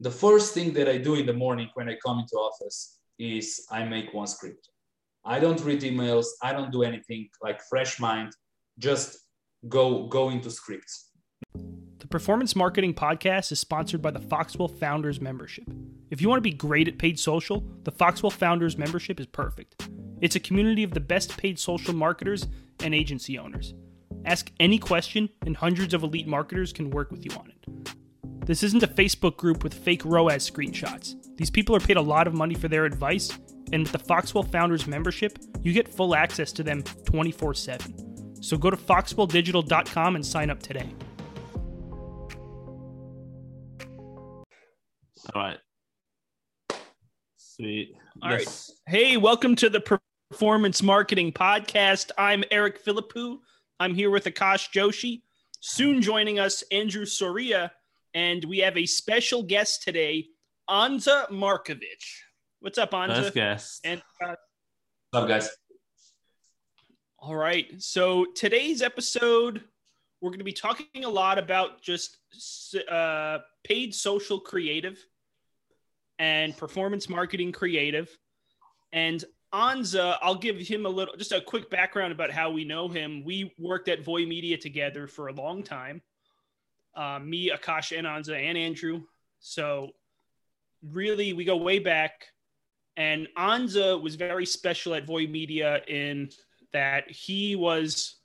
the first thing that I do in the morning when I come into office is I make one script. I don't read emails. I don't do anything like fresh mind. Just go go into scripts. The Performance Marketing Podcast is sponsored by the Foxwell Founders Membership. If you want to be great at paid social, the Foxwell Founders Membership is perfect. It's a community of the best paid social marketers and agency owners. Ask any question, and hundreds of elite marketers can work with you on it. This isn't a Facebook group with fake ROAS screenshots. These people are paid a lot of money for their advice, and with the Foxwell Founders membership, you get full access to them 24 7. So go to foxwelldigital.com and sign up today. All right. Sweet. All right. Hey, welcome to the Performance Marketing Podcast. I'm Eric Philippou. I'm here with Akash Joshi. Soon joining us, Andrew Soria. And we have a special guest today, Anze Markovic. What's up, Anze? First guest. And uh, What's up, guys? all right. So today's episode, we're going to be talking a lot about just uh, paid social creative and performance marketing creative. And Anze, I'll give him a little, just a quick background about how we know him. We worked at Voy Media together for a long time. Uh, me, Akash, and Anze, and Andrew. So really, we go way back. And Anze was very special at Voy Media in that he was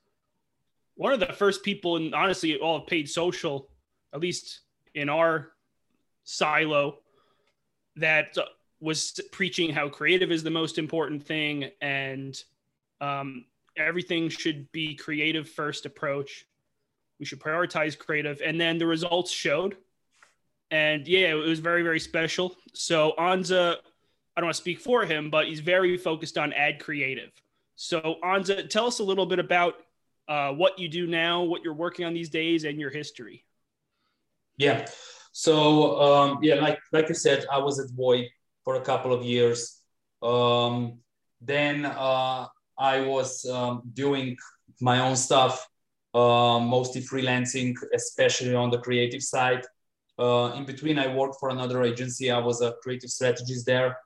one of the first people, and honestly, all of paid social, at least in our silo, that was preaching how creative is the most important thing and um, everything should be creative first approach. We should prioritize creative, and then the results showed. And yeah, it was very, very special. So Anze, I don't want to speak for him, but he's very focused on ad creative. So Anze, tell us a little bit about uh, what you do now, what you're working on these days, and your history. Yeah. So um, yeah, like like you said, I was at Voy for a couple of years. Um, then uh, I was um, doing my own stuff, uh, mostly freelancing, especially on the creative side. Uh, in between, I worked for another agency. I was a creative strategist there.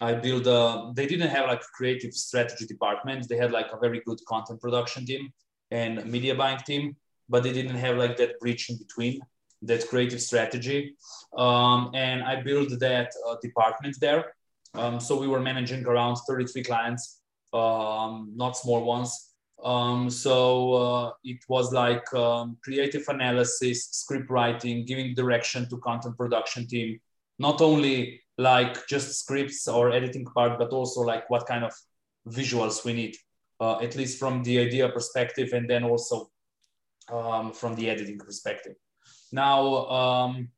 I built a, they didn't have like a creative strategy department. They had like a very good content production team and media buying team, but they didn't have like that bridge in between, that creative strategy. Um, and I built that uh, department there. Um, so we were managing around 33 clients, um, not small ones. Um, so uh, it was like um, creative analysis, script writing, giving direction to content production team, not only like just scripts or editing part, but also like what kind of visuals we need, uh, at least from the idea perspective, and then also um, from the editing perspective. Now, um,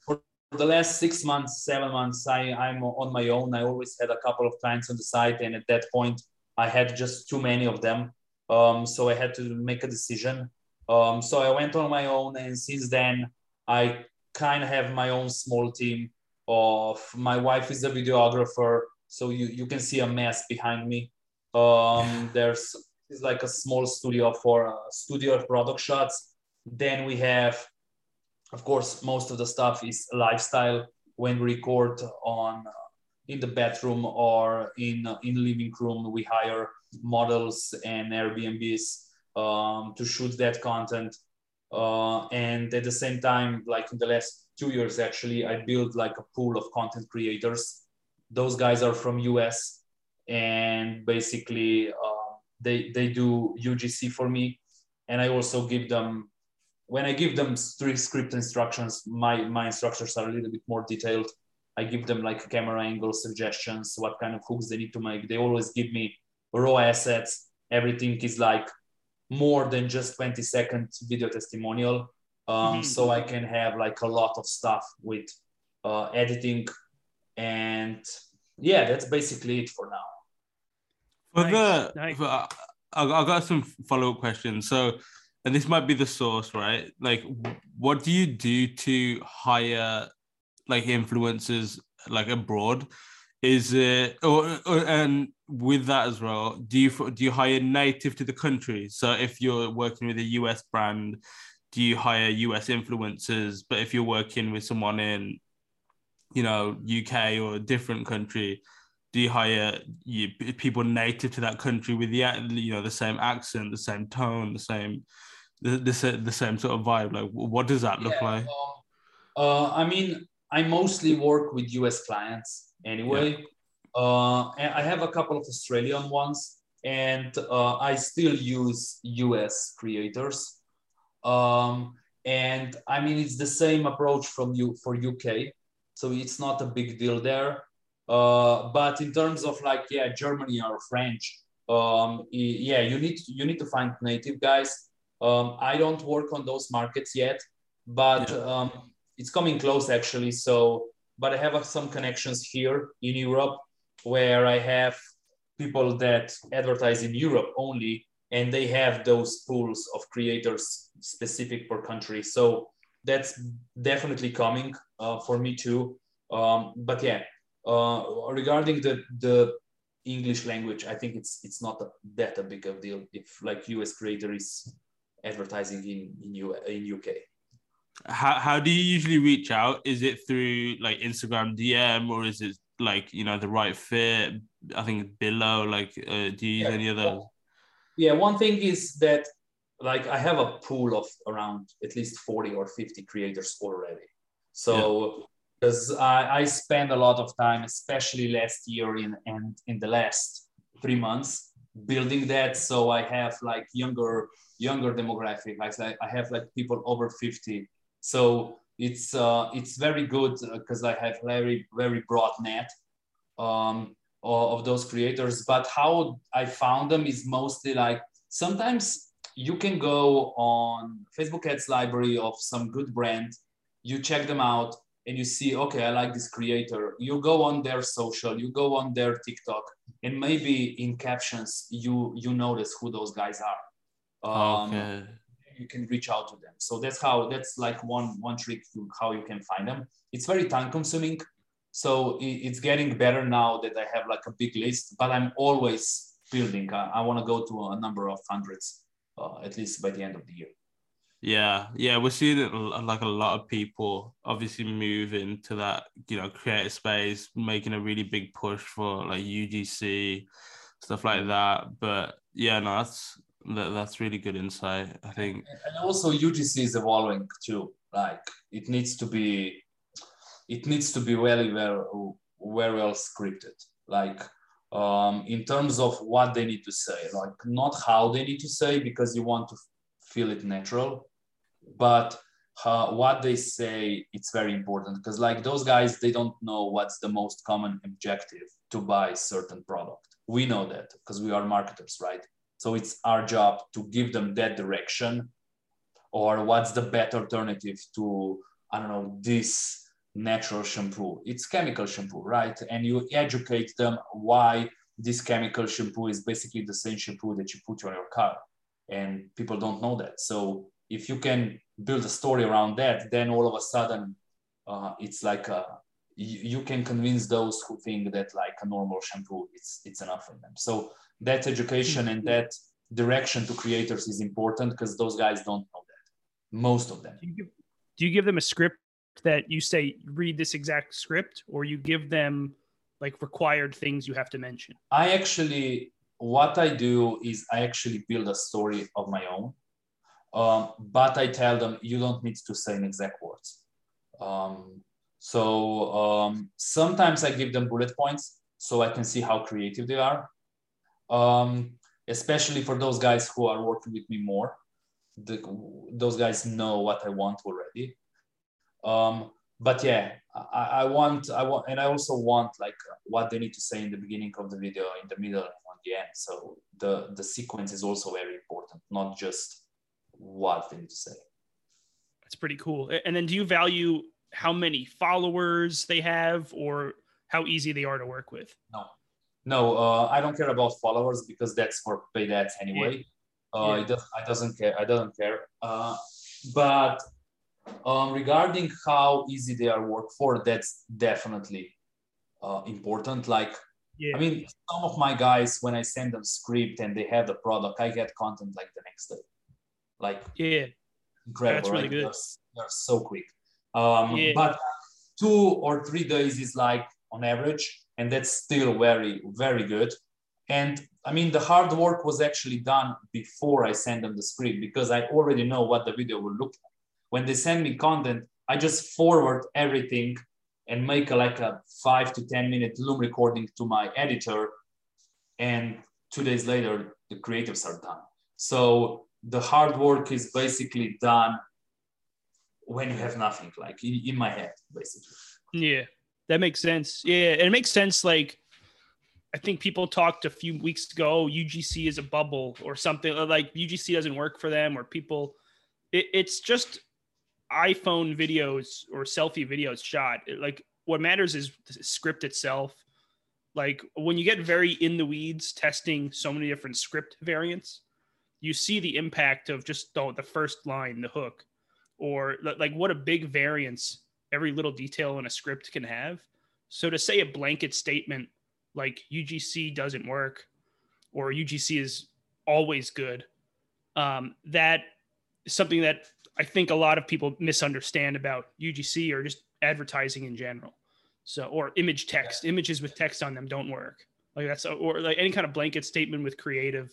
for the last six months, seven months, I, I'm on my own. I always had a couple of clients on the site, and at that point, I had just too many of them. Um, so I had to make a decision. Um, so I went on my own, and since then, I kind of have my own small team of my wife is a videographer so you, you can see a mess behind me um, there's it's like a small studio for uh, studio product shots then we have of course most of the stuff is lifestyle when we record on uh, in the bedroom or in in living room we hire models and airbnbs um, to shoot that content. Uh, and at the same time like in the last two years actually i built like a pool of content creators. Those guys are from us and basically uh, they they do ugc for me. And i also give them when i give them strict script instructions my my instructions are a little bit more detailed i give them like camera angle suggestions what kind of hooks they need to make they always give me raw assets everything is like more than just 20 second video testimonial um, mm-hmm. so I can have like a lot of stuff with uh, editing, and yeah, that's basically it for now. For nice. the, nice. For, uh, I, I got some follow up questions. So, and this might be the source, right? Like, what do you do to hire like influencers like abroad? Is it or, or and with that as well? Do you do you hire native to the country? So if you're working with a US brand, do you hire US influencers? But if you're working with someone in, you know, UK or a different country, do you hire you, people native to that country with the you know the same accent, the same tone, the same the the, the same sort of vibe? Like, what does that look yeah, like? uh, I mean, I mostly work with US clients anyway. Yeah. Uh, I have a couple of Australian ones, and uh, I still use US creators. Um, and I mean, it's the same approach from you for UK, so it's not a big deal there. Uh, but in terms of like, yeah, Germany or French, um, yeah, you need you need to find native guys. Um, I don't work on those markets yet, but yeah. It's coming close actually. So, but I have some connections here in Europe where I have people that advertise in Europe only, and they have those pools of creators specific per country. So that's definitely coming uh, for me too. Um, but yeah, uh, regarding the the English language, I think it's it's not a, that a big of deal if like US creator is advertising in in, U, in UK. How how do you usually reach out? Is it through like Instagram DM or is it like you know the right fit? I think below like uh, do you use yeah. any of those? Yeah, one thing is that like I have a pool of around at least 40 or 50 creators already. So because yeah. I, I spend a lot of time, especially last year in and in the last three months, building that. So I have like younger younger demographic. Like I have like people over 50. So it's uh, it's very good because uh, I have very very broad net um, of those creators. But how I found them is mostly like sometimes you can go on Facebook ads library of some good brand, you check them out and you see, okay, I like this creator. You go on their social, you go on their TikTok, and maybe in captions you you notice who those guys are. Um, okay you can reach out to them. So that's how that's like one one trick to how you can find them. It's very time consuming. So it's getting better now that I have like a big list, but I'm always building. I, I want to go to a number of hundreds uh, at least by the end of the year. Yeah, yeah, we're seeing like a lot of people obviously move into that, you know, creative space, making a really big push for like UGC stuff like that. But yeah, no, that's that, that's really good insight. I think. And also UGC is evolving too. Like it needs to be, it needs to be very well, very well scripted. Like um, in terms of what they need to say, like not how they need to say because you want to feel it natural, but uh, what they say it's very important because like those guys they don't know what's the most common objective to buy certain product we know that because we are marketers right so it's our job to give them that direction or what's the better alternative to, I don't know, this natural shampoo. It's chemical shampoo, right? And you educate them why this chemical shampoo is basically the same shampoo that you put on your car. And people don't know that. So if you can build a story around that, then all of a sudden uh, it's like a, you, you can convince those who think that like a normal shampoo, it's, it's enough for them. So that education and that direction to creators is important because those guys don't know that. Most of them. Do you, give, do you give them a script that you say read this exact script or you give them like required things you have to mention? I actually what i do is i actually build a story of my own um, but i tell them you don't need to say in exact words. Um, so um, sometimes i give them bullet points so i can see how creative they are um, especially for those guys who are working with me more. The, those guys know what I want already. Um, but yeah, I, I, want, I want, and I also want like what they need to say in the beginning of the video, in the middle, and on the end. So the the sequence is also very important, not just what they need to say. That's pretty cool. And then, do you value how many followers they have, or how easy they are to work with? No, no, uh, I don't care about followers because that's for paid ads anyway. Yeah. Uh, yeah. It, does, I doesn't care. I don't care. Uh, but um, regarding how easy they are work for, that's definitely uh, important. Like, yeah. I mean, some of my guys, when I send them script and they have the product, I get content like the next day. Like, yeah, incredible. That's really right? good. They're, they're so quick. Um, yeah. But two or three days is like on average, and that's still very, very good. And I mean, the hard work was actually done before I send them the script because I already know what the video will look like. When they send me content, I just forward everything and make a, like a five to 10 minute Loom recording to my editor. And two days later, the creatives are done. So the hard work is basically done when you have nothing, like in, in my head, basically. Yeah, that makes sense. Yeah, it makes sense. Like, I think people talked a few weeks ago, oh, UGC is a bubble or something like UGC doesn't work for them, or people, it, it's just iPhone videos or selfie videos shot. Like, what matters is the script itself. Like, when you get very in the weeds testing so many different script variants, you see the impact of just the, the first line, the hook, or like what a big variance every little detail in a script can have. So to say a blanket statement like UGC doesn't work or UGC is always good, um, that is something that I think a lot of people misunderstand about UGC or just advertising in general. So or image text, images with text on them don't work. Like that's or like any kind of blanket statement with creative.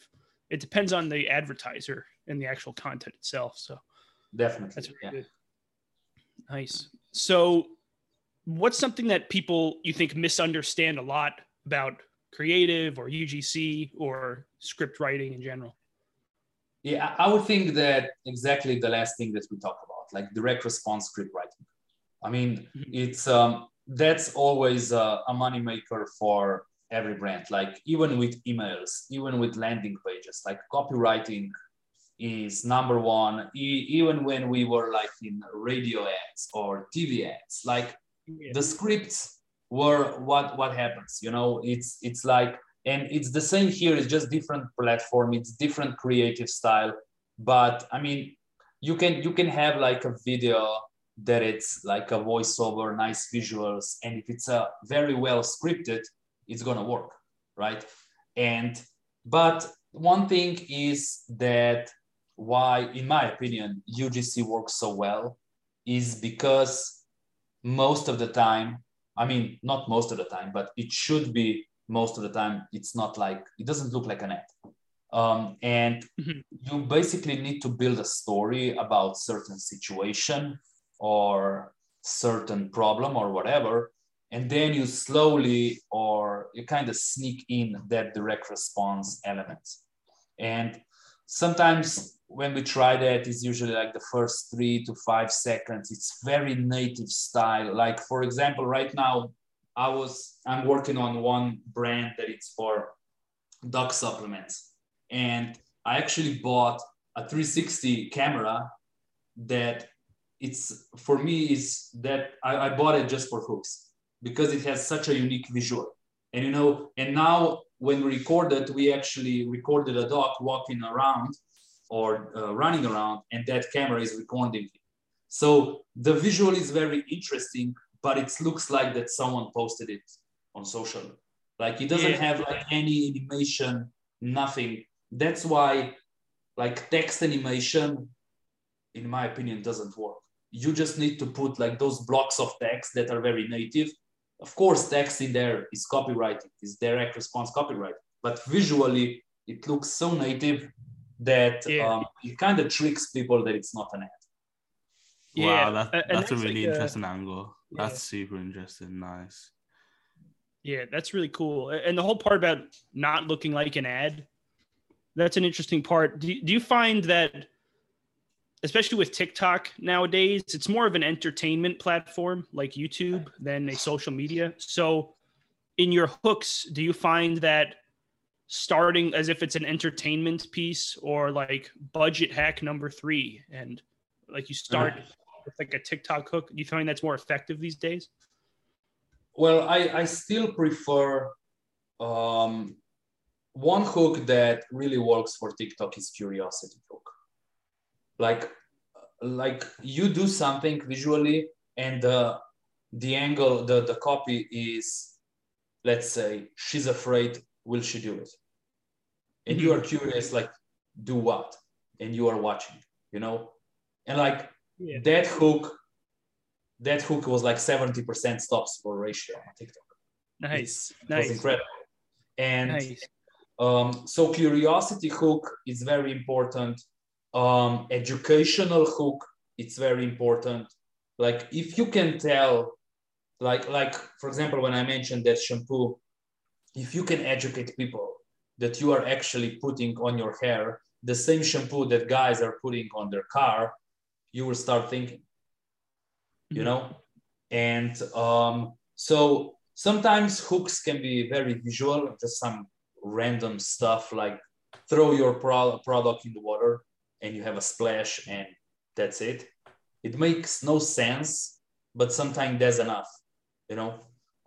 It depends on the advertiser and the actual content itself. So definitely, that's really yeah. good. Nice. So, what's something that people you think misunderstand a lot about creative or UGC or script writing in general? Yeah, I would think that exactly the last thing that we talked about, like direct response script writing. I mean, mm-hmm. it's um, that's always a, a moneymaker for every brand. Like even with emails, even with landing pages, like copywriting is number one e- even when we were like in radio ads or tv ads like yeah. the scripts were what what happens you know it's it's like and it's the same here it's just different platform it's different creative style but i mean you can you can have like a video that it's like a voiceover nice visuals and if it's a very well scripted it's to work right and but one thing is that why, in my opinion, UGC works so well is because most of the time, I mean, not most of the time, but it should be most of the time, it's not like, it doesn't look like an ad. Um, and mm-hmm. you basically need to build a story about certain situation or certain problem or whatever and then you slowly or you kind of sneak in that direct response element and sometimes when we try that is usually like the first three to five seconds. It's very native style. Like for example right now i was i'm working on one brand that it's for dog supplements. And i actually bought a 360 camera that it's for me is that I, I bought it just for hooks because it has such a unique visual. And you know and now when we recorded we actually recorded a dog walking around or uh, running around and that camera is recording So the visual is very interesting, but it looks like that someone posted it on social. Like it doesn't yeah. have like any animation, nothing. That's why like text animation, in my opinion, doesn't work. You just need to put like those blocks of text that are very native. Of course, text in there is copyrighted, is direct response copyright, but visually it looks so native that yeah. um, it kind of tricks people that it's not an ad. Yeah, wow, that, that's, that's, a really like interesting a, angle. That's yeah. super interesting. Nice. Yeah, that's really cool. And the whole part about not looking like an ad, that's an interesting part. Do, do you find that, especially with TikTok nowadays, it's more of an entertainment platform like YouTube than a social media? So, in your hooks, do you find that starting as if it's an entertainment piece or like budget hack number three and like you start uh-huh. with like a tiktok hook. Do you find that's more effective these days? Well i i still prefer um one hook that really works for tiktok is curiosity hook. Like like you do something visually and the the angle the the copy is let's say she's afraid will she do it? And you are curious, like, do what? And you are watching, you know? and like yeah. that hook that hook was like 70% stops for ratio on tiktok nice it nice was incredible and nice. um, so curiosity hook is very important um, educational hook it's very important like if you can tell like like for example when i mentioned that shampoo if you can educate people that you are actually putting on your hair the same shampoo that guys are putting on their car you will start thinking you mm-hmm. know and um, so sometimes hooks can be very visual just some random stuff like throw your pro- product in the water and you have a splash and that's it it makes no sense but sometimes there's enough you know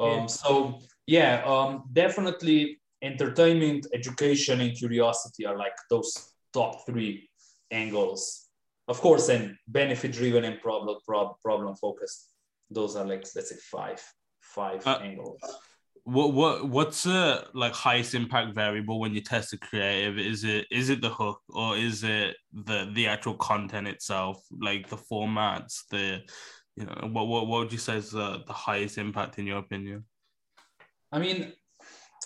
um, yeah. so yeah um, definitely entertainment education and curiosity are like those top three angles. Of course and benefit driven and problem problem focused those are like let's say five five uh, angles. what what what's the like highest impact variable when you test a creative? Is it is it the hook or is it the the actual content itself like the formats the you know what what, what would you say is the, the highest impact in your opinion i mean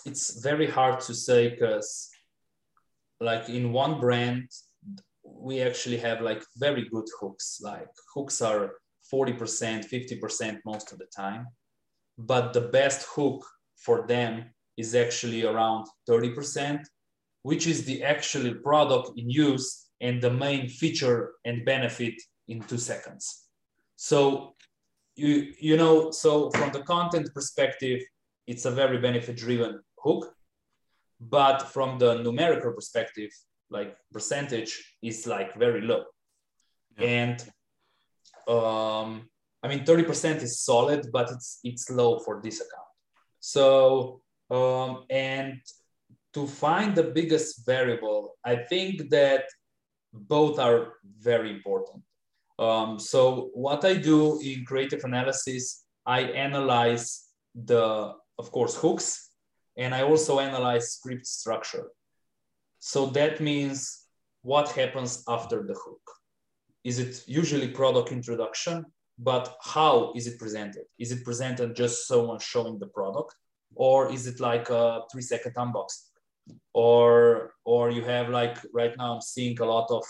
it's very hard to say because like in one brand we actually have like very good hooks. Like hooks are 40%, 50% most of the time. But the best hook for them is actually around 30%, which is the actual product in use and the main feature and benefit in two seconds. So you you know, so from the content perspective, it's a very benefit driven hook. But from the numerical perspective, like percentage is like very low yeah. and um i mean 30% is solid but it's it's low for this account so um and to find the biggest variable i think that both are very important um, so what i do in creative analysis i analyze the of course hooks and i also analyze script structure so that means what happens after the hook? Is it usually product introduction, but how is it presented? Is it presented just someone showing the product? Or is it like a three second unboxing? Or, or you have like right now I'm seeing a lot of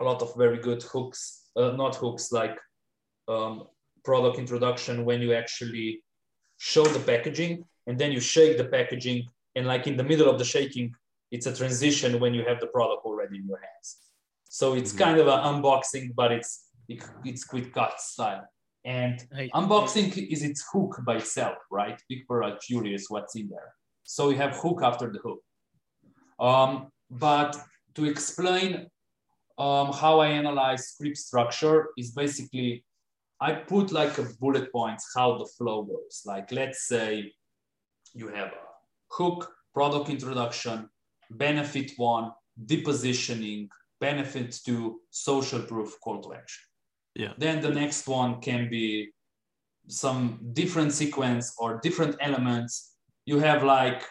a lot of very good hooks, uh, not hooks like um, product introduction when you actually show the packaging and then you shake the packaging and like in the middle of the shaking it's a transition when you have the product already in your hands. So it's mm-hmm. kind of an unboxing, but it's it, it's quick cut style. And unboxing is its hook by itself, right? People are curious what's in there. So you have hook after the hook. Um, but to explain um, how I analyze script structure is basically I put like a bullet points how the flow goes. Like let's say you have a hook, product introduction, benefit one, depositioning, benefit two, social proof, call to action. Yeah. Then the next one can be some different sequence or different elements. You have like,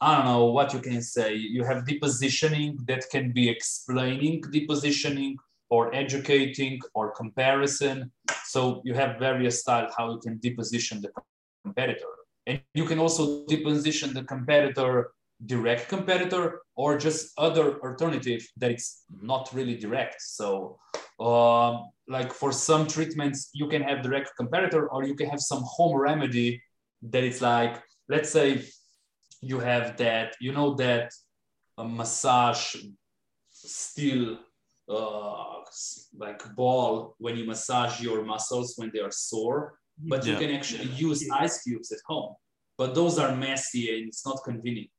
I don't know what you can say. You have depositioning that can be explaining depositioning or educating or comparison. So you have various styles how you can deposition the competitor. And you can also deposition the competitor direct competitor or just other alternative that it's not really direct so um, like for some treatments you can have direct competitor or you can have some home remedy that it's like let's say you have that you know that a massage still uh, like ball when you massage your muscles when they are sore but yeah. you can actually use ice cubes at home but those are messy and it's not convenient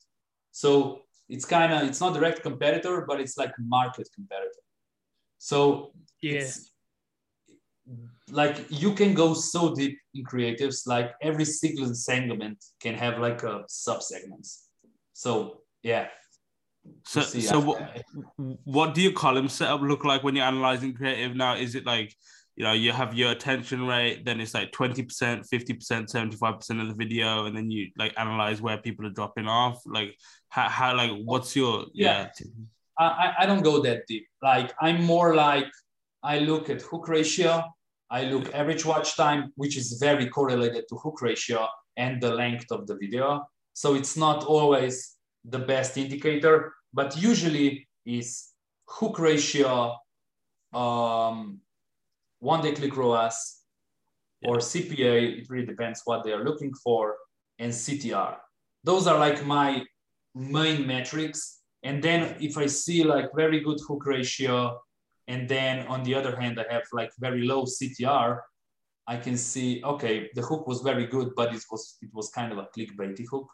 so it's kind of it's not direct competitor, but it's like market competitor. So yeah. like you can go so deep in creatives, like every single segment can have like a sub segments. So yeah. So, so what, what do your column setup look like when you're analyzing creative now? Is it like you know you have your attention rate then it's like 20% 50% 75% of the video and then you like analyze where people are dropping off like how, how like what's your yeah, yeah. I, I don't go that deep like i'm more like I look at hook ratio, I look average watch time, which is very correlated to hook ratio and the length of the video. So it's not always the best indicator, but usually is hook ratio, um, one day click ROAS, or CPA, it really depends what they are looking for, and CTR. Those are like my main metrics. And then if I see like very good hook ratio, and then on the other hand, I have like very low CTR, I can see, okay, the hook was very good, but it was it was kind of a clickbaity hook.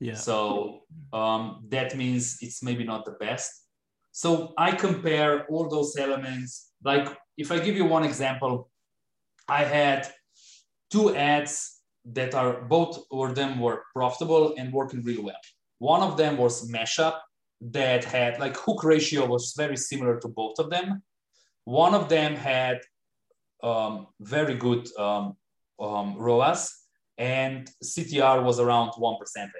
Yeah. So um, that means it's maybe not the best. So I compare all those elements. Like if I give you one example, I had two ads that are both of them were profitable and working really well. One of them was Mashup that had like hook ratio was very similar to both of them. One of them had um, very good um, um, ROAS and CTR was around 1%, I think.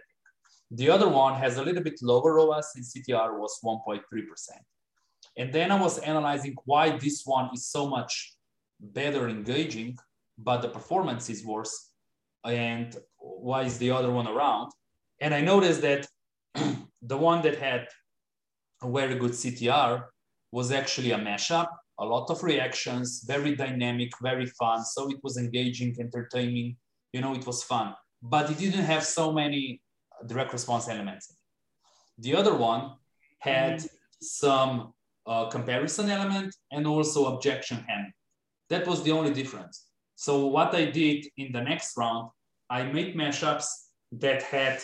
The other one has a little bit lower ROAS and CTR was 1.3%. And then I was analyzing why this one is so much better engaging, but the performance is worse. And why is the other one around? And I noticed that the one that had a very good CTR was actually a mashup, a lot of reactions, very dynamic, very fun. So it was engaging, entertaining, you know, it was fun, but it didn't have so many direct response elements. The other one had mm-hmm. some uh, comparison element and also objection handling. That was the only difference. So what I did in the next round, I made mashups that had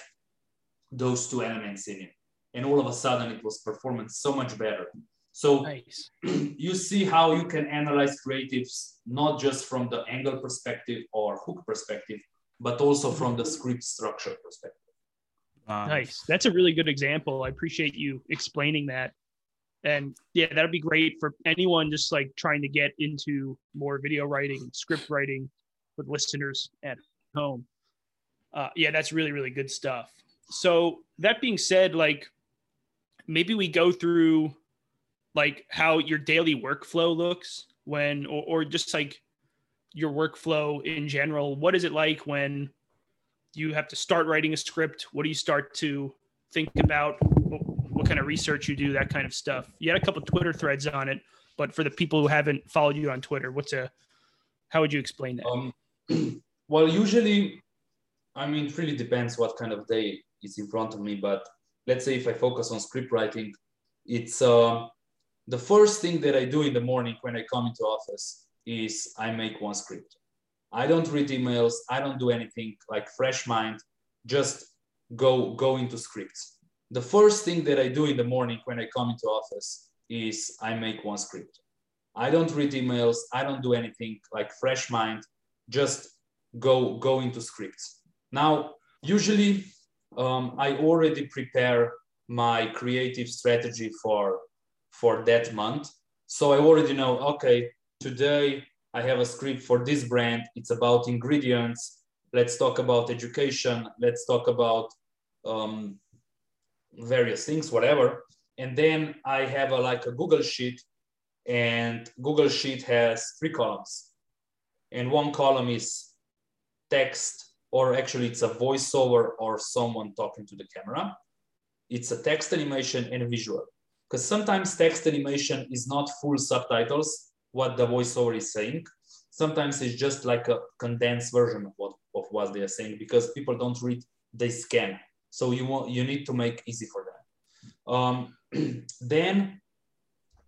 those two elements in it. And all of a sudden it was performing so much better. So nice. you see how you can analyze creatives, not just from the angle perspective or hook perspective, but also from the script structure perspective. Nice. That's a really good example. I appreciate you explaining that. And yeah, that'd be great for anyone just like trying to get into more video writing, and script writing with listeners at home. Uh, yeah, that's really, really good stuff so that being said, like maybe we go through like how your daily workflow looks when or, or just like your workflow in general. What is it like when you have to start writing a script? What do you start to think about? What, what kind of research you do, that kind of stuff. You had a couple Twitter threads on it, but for the people who haven't followed you on Twitter, what's a how would you explain that? Um, well, usually, I mean, it really depends what kind of day is in front of me. But let's say if I focus on script writing, it's uh, the first thing that I do in the morning when I come into office is I make one script. I don't read emails. I don't do anything like fresh mind. Just go go into scripts. The first thing that I do in the morning when I come into office is I make one script. I don't read emails. I don't do anything like fresh mind. Just go go into scripts. Now, usually um, I already prepare my creative strategy for for that month. So I already know, okay, today I have a script for this brand. It's about ingredients. Let's talk about education. Let's talk about um, various things, whatever. And then I have a like a Google sheet, and Google sheet has three columns, and one column is text or actually it's a voiceover or someone talking to the camera. It's a text animation and a visual. Because sometimes text animation is not full subtitles, what the voiceover is saying. Sometimes it's just like a condensed version of what, of what they are saying because people don't read, they scan. So you want you need to make easy for them. Um, then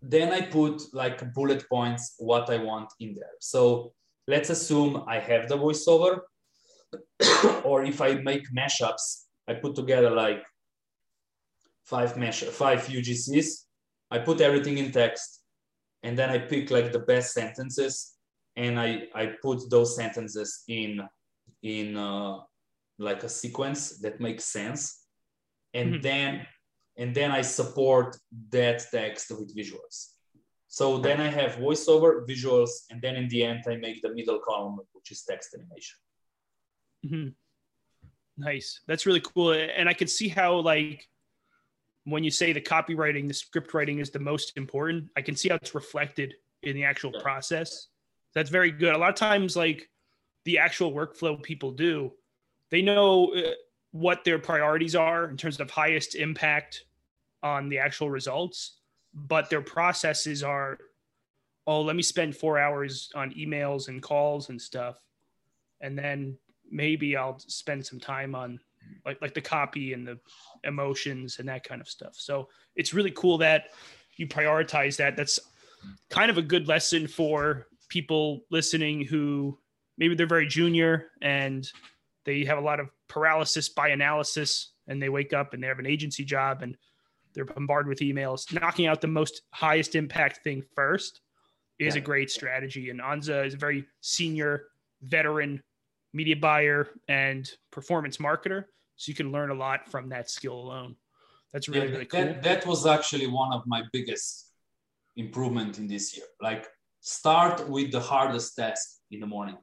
then I put like bullet points what I want in there. So let's assume I have the voiceover or if I make mashups, I put together like five mesh, five UGCs. I put everything in text, and then I pick like the best sentences, and I I put those sentences in in uh, like a sequence that makes sense, and mm-hmm. then and then I support that text with visuals. So then I have voiceover, visuals, and then in the end I make the middle column, which is text animation. Mm-hmm. Nice. That's really cool. And I can see how like when you say the copywriting, the script writing is the most important, I can see how it's reflected in the actual process. That's very good. A lot of times, like the actual workflow people do, they know uh, what their priorities are in terms of highest impact on the actual results, but their processes are, oh, let me spend four hours on emails and calls and stuff, and then maybe I'll spend some time on like like the copy and the emotions and that kind of stuff. So it's really cool that you prioritize that. That's kind of a good lesson for people listening who maybe they're very junior and they have a lot of paralysis by analysis and they wake up and they have an agency job and they're bombarded with emails. Knocking out the most highest impact thing first is a great strategy. And Anze is a very senior veteran media buyer and performance marketer. So you can learn a lot from that skill alone. That's really, yeah, really cool. That, that was actually one of my biggest improvement in this year. Like start with the hardest task in the morning.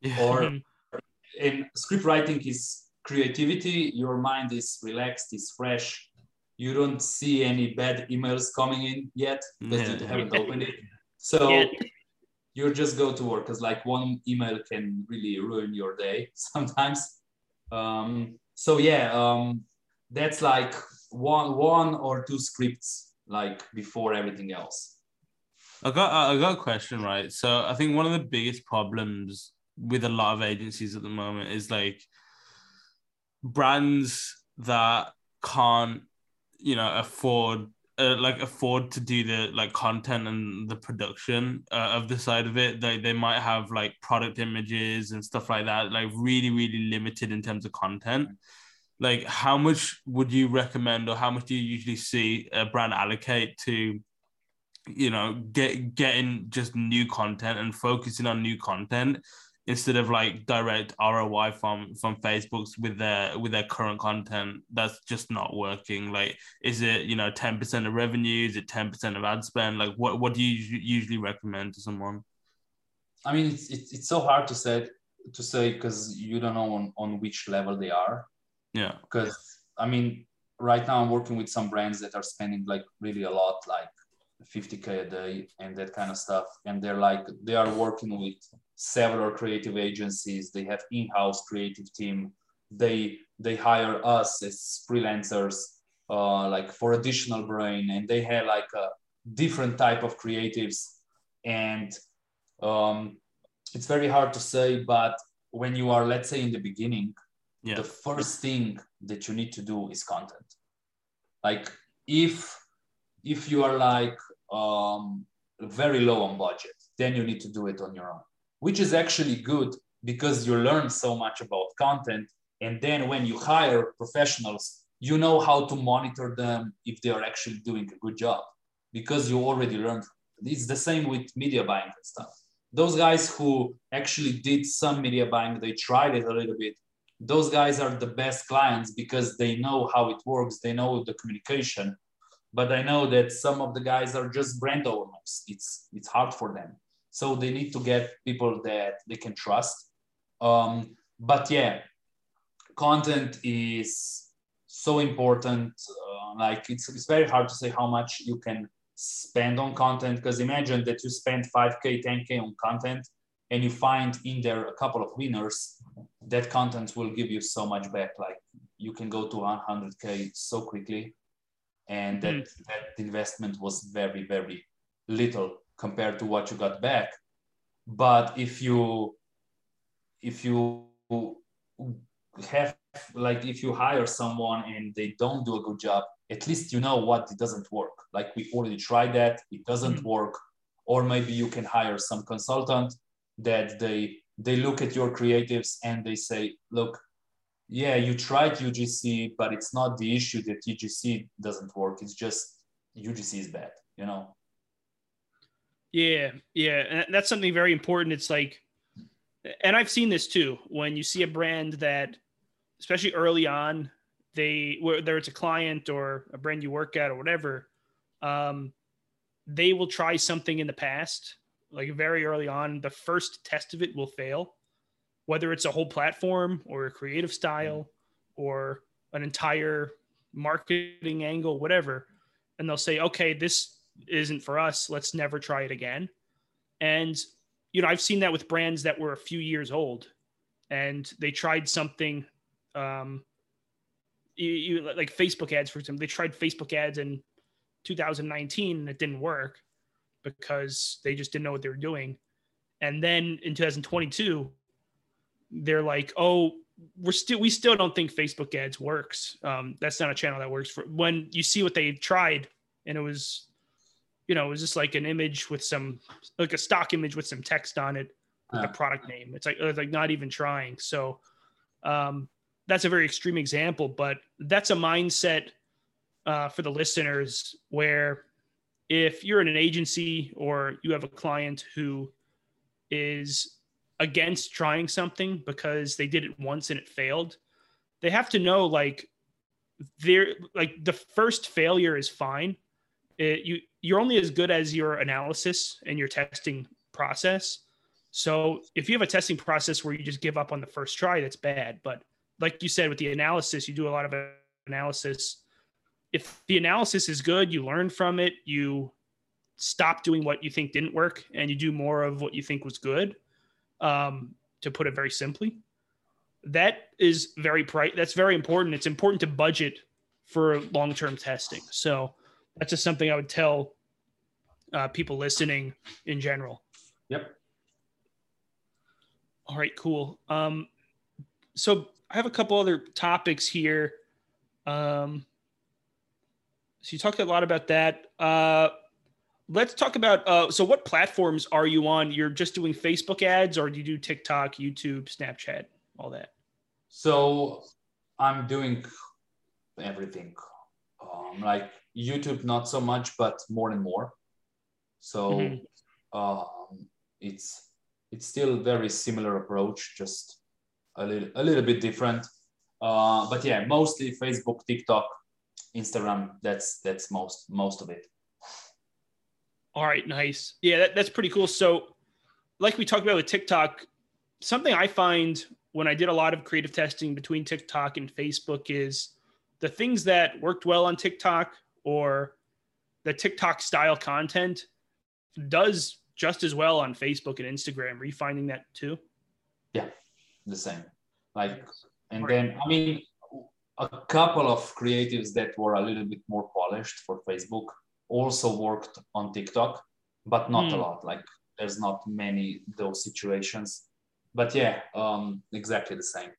Yeah. Or mm-hmm. in script writing is creativity, your mind is relaxed, is fresh. You don't see any bad emails coming in yet because yeah. you haven't opened it. So yeah you just go to work because like one email can really ruin your day sometimes. Um, so yeah um, that's like one one or two scripts like before everything else. I got i got a question right? So i think one of the biggest problems with a lot of agencies at the moment is like brands that can't you know afford uh, like afford to do the like content and the production uh, of the side of it they, they might have like product images and stuff like that like really really limited in terms of content. Like how much would you recommend or how much do you usually see a brand allocate to you know get getting just new content and focusing on new content instead of like direct ROI from from Facebook's with their with their current content that's just not working. Like is it you know 10% of revenue? Is it 10% of ad spend? Like what what do you usually recommend to someone? I mean it's it's, it's so hard to say to say because you don't know on, on which level they are. Yeah. Because I mean right now I'm working with some brands that are spending like really a lot like 50k a day and that kind of stuff. And they're like they are working with several creative agencies they have in-house creative team. They they hire us as freelancers uh, like for additional brain and they have like a different type of creatives. And um, it's very hard to say but when you are let's say in the beginning yeah. the first thing that you need to do is content. Like if if you are like um, very low on budget then you need to do it on your own which is actually good because you learn so much about content. And then when you hire professionals, you know how to monitor them if they are actually doing a good job because you already learned. It's the same with media buying and stuff. Those guys who actually did some media buying, they tried it a little bit. Those guys are the best clients because they know how it works, they know the communication. But I know that some of the guys are just brand owners. It's it's hard for them. So they need to get people that they can trust. Um, but yeah, content is so important. Uh, like it's, it's very hard to say how much you can spend on content because imagine that you spend 5k 10k on content and you find in there a couple of winners that content will give you so much back like you can go to 100k so quickly and that, mm. that investment was very very little compared to what you got back. But if you if you have like if you hire someone and they don't do a good job at least you know what it doesn't work. Like we already tried that. It doesn't mm-hmm. work. Or maybe you can hire some consultant that they they look at your creatives and they say look yeah you tried ugc but it's not the issue that ugc doesn't work. It's just ugc is bad you know yeah, yeah, and that's something very important. It's like, and I've seen this too. When you see a brand that, especially early on, they whether it's a client or a brand you work at or whatever, um, they will try something in the past, like very early on. The first test of it will fail, whether it's a whole platform or a creative style or an entire marketing angle, whatever. And they'll say, okay, this isn't for us. Let's never try it again. And, you know, I've seen that with brands that were a few years old and they tried something, um, you, you like Facebook ads, for example, they tried Facebook ads in 2019 and it didn't work because they just didn't know what they were doing. And then in 2022, they're like, oh, we're still we still don't think Facebook ads works. Um, that's not a channel that works for when you see what they tried and it was, you know, it was just like an image with some like a stock image with some text on it with yeah. the product name. It's like it's like not even trying. So um, that's a very extreme example, but that's a mindset uh, for the listeners where if you're in an agency or you have a client who is against trying something because they did it once and it failed, they have to know like they're like the first failure is fine. It, you you're only as good as your analysis and your testing process. So if you have a testing process where you just give up on the first try, that's bad. But like you said with the analysis, you do a lot of analysis if the analysis is good, you learn from it, you stop doing what you think didn't work, and you do more of what you think was good. Um, to put it very simply, that is very bright. That's very important. It's important to budget for long-term testing. So that's just something I would tell uh, people listening in general. Yep. All right, cool. Um, so I have a couple other topics here. Um, so you talked a lot about that. Uh, let's talk about. Uh, so what platforms are you on? You're just doing Facebook ads, or do you do TikTok, YouTube, Snapchat, all that? So I'm doing everything. Um, like YouTube, not so much, but more and more. So mm-hmm. um, it's it's still very similar approach, just a little a little bit different. Uh, but yeah, mostly Facebook, TikTok, Instagram. That's that's most most of it. All right, nice. Yeah, that, that's pretty cool. So, like we talked about with TikTok, something I find when I did a lot of creative testing between TikTok and Facebook is the things that worked well on TikTok or the TikTok style content does just as well on Facebook and Instagram. Are you finding that too? Yeah, the same. Like, and then I mean, a couple of creatives that were a little bit more polished for Facebook also worked on TikTok, but not mm. a hmm. lot. Like there's not many those situations. But yeah, um, exactly the same.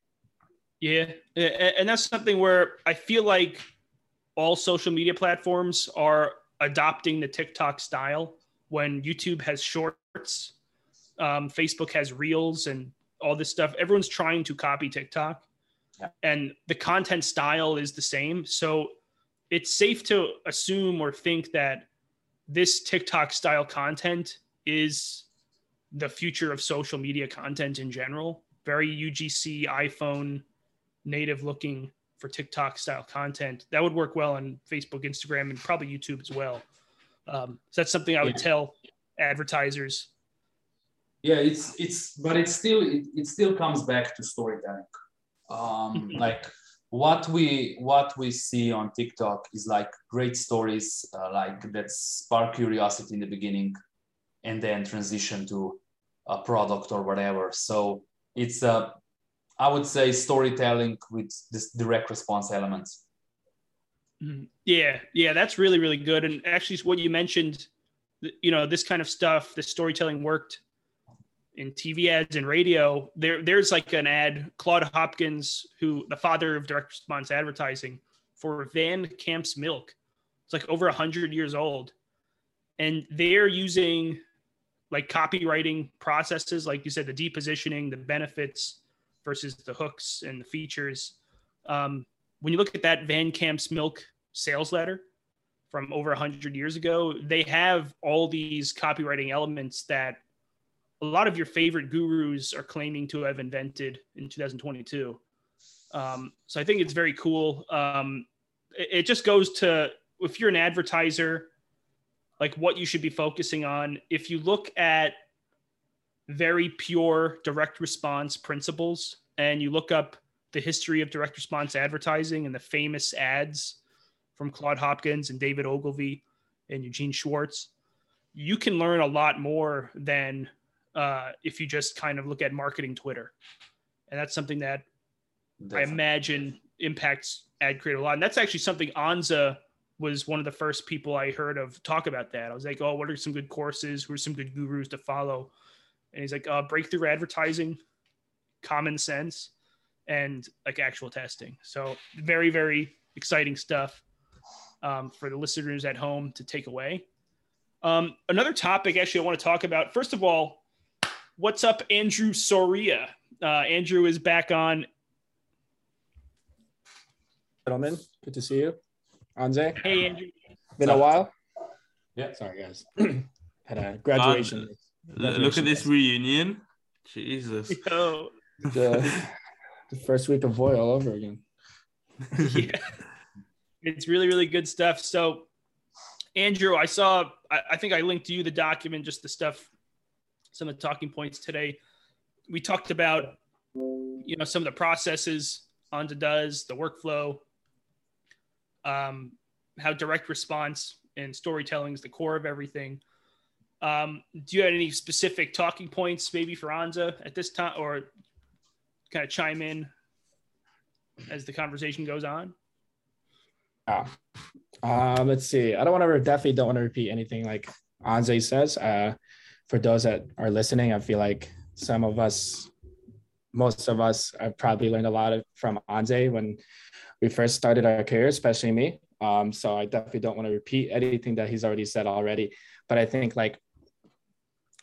Yeah, and that's something where I feel like all social media platforms are adopting the TikTok style. When YouTube has shorts, um, Facebook has reels, and all this stuff. Everyone's trying to copy TikTok yeah. and the content style is the same. So it's safe to assume or think that this TikTok style content is the future of social media content in general. Very UGC iPhone native looking for TikTok style content. That would work well on Facebook, Instagram, and probably YouTube as well. Um, so that's something I would yeah. tell advertisers. Yeah, it's it's, but it still it, it still comes back to storytelling um, like what we what we see on tiktok is like great stories uh, like that spark curiosity in the beginning and then transition to a product or whatever so it's a i would say storytelling with this direct response elements mm-hmm. yeah yeah that's really really good and actually what you mentioned you know this kind of stuff the storytelling worked in TV ads and radio, there there's like an ad, Claude Hopkins, who the father of direct response advertising for Van Camp's milk. It's like over hundred years old. And they're using like copywriting processes, like you said, the depositioning, the benefits versus the hooks and the features. Um, when you look at that Van Camp's milk sales letter from over a hundred years ago, they have all these copywriting elements that a lot of your favorite gurus are claiming to have invented in 2022. Um, so I think it's very cool. Um, it, it, just goes to if you're an advertiser, like what you should be focusing on. If you look at very pure direct response principles and you look up the history of direct response advertising and the famous ads from Claude Hopkins and David Ogilvy and Eugene Schwartz, you can learn a lot more than uh, if you just kind of look at marketing Twitter. And that's something that Definitely. I imagine impacts ad creative a lot. And that's actually something Anze was one of the first people I heard of talk about that. I was like, oh, what are some good courses? Who are some good gurus to follow? And he's like, uh, breakthrough advertising, common sense, and like actual testing. So very, very exciting stuff um, for the listeners at home to take away. Um, another topic actually I want to talk about. First of all, what's up, Andrew Soria? Uh, Andrew is back on. Gentlemen, good to see you. Anze. Hey, Andrew. Been a while. Yeah. Sorry, guys. Had a graduation. Um, look at this reunion. Jesus. Yo. The, the first week of Voy all over again. yeah. It's really, really good stuff. So, Andrew, I saw, I, I think I linked to you the document, just the stuff, some of the talking points today. We talked about, you know, some of the processes Anze does, the workflow, um, how direct response and storytelling is the core of everything. Um, do you have any specific talking points maybe for Anze at this time or kind of chime in as the conversation goes on? Yeah. Um, let's see. I don't want to definitely don't want to repeat anything like Anze says. Uh, for those that are listening, I feel like some of us, most of us, have probably learned a lot of, from Anze when we first started our career, especially me. Um, so I definitely don't want to repeat anything that he's already said already. But I think like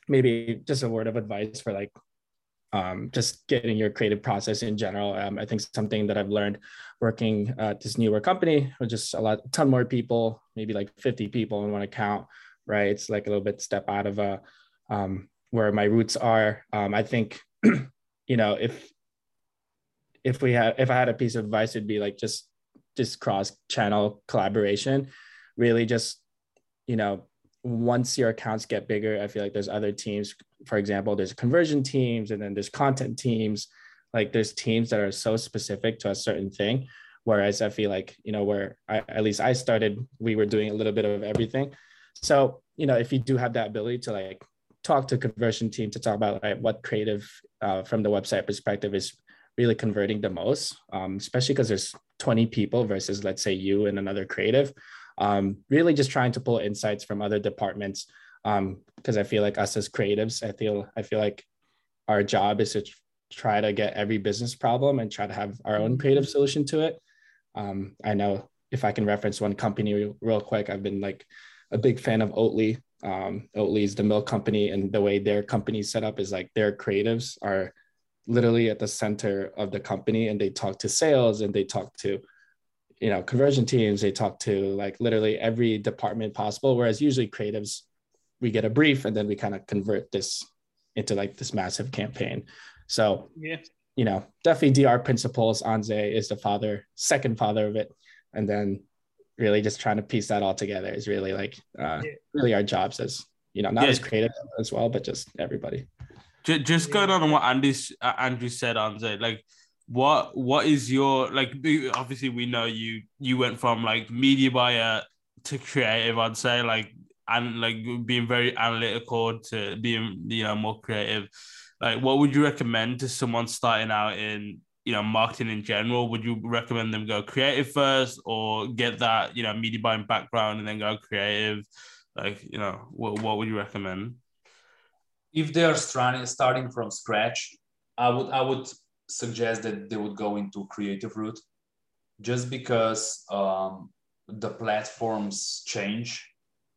maybe just a word of advice for like um, just getting your creative process in general. Um, I think something that I've learned working at this newer company with just a lot, a ton more people, maybe like 50 people in one account, right? It's like a little bit step out of a, uh, um, where my roots are. Um, I think, you know, if, if we had, if I had a piece of advice, it'd be like just, just cross channel collaboration, really just, you know, once your accounts get bigger, I feel like there's other teams. For example, there's conversion teams and then there's content teams. Like there's teams that are so specific to a certain thing. Whereas I feel like, you know, where I, at least I started, we were doing a little bit of everything. So, you know, if you do have that ability to like talk to conversion team to talk about like, what creative uh, from the website perspective is really converting the most, um, especially because there's 20 people versus let's say you and another creative um, really just trying to pull insights from other departments because um, I feel like us as creatives, I feel I feel like our job is to try to get every business problem and try to have our own creative solution to it. Um, I know if I can reference one company real, quick, I've been like a big fan of Oatly. Um, Oatly is the milk company, and the way their company set up is like their creatives are literally at the center of the company, and they talk to sales and they talk to you know conversion teams they talk to like literally every department possible whereas usually creatives we get a brief and then we kind of convert this into like this massive campaign. So yeah. you know definitely dr principles anze is the father second father of it. And then really just trying to piece that all together is really like uh, yeah. really our jobs as you know not yeah. as creative as well but just everybody. Just going on what Andy's uh, Andrew said, Anze, like what what is your like obviously we know you you went from like media buyer to creative i'd say like and like being very analytical to being you know more creative. Like what would you recommend to someone starting out in you know marketing in general? Would you recommend them go creative first or get that you know media buying background and then go creative? Like you know what, what would you recommend? If they're starting starting from scratch i would i would suggest that they would go into creative route just because um, the platforms change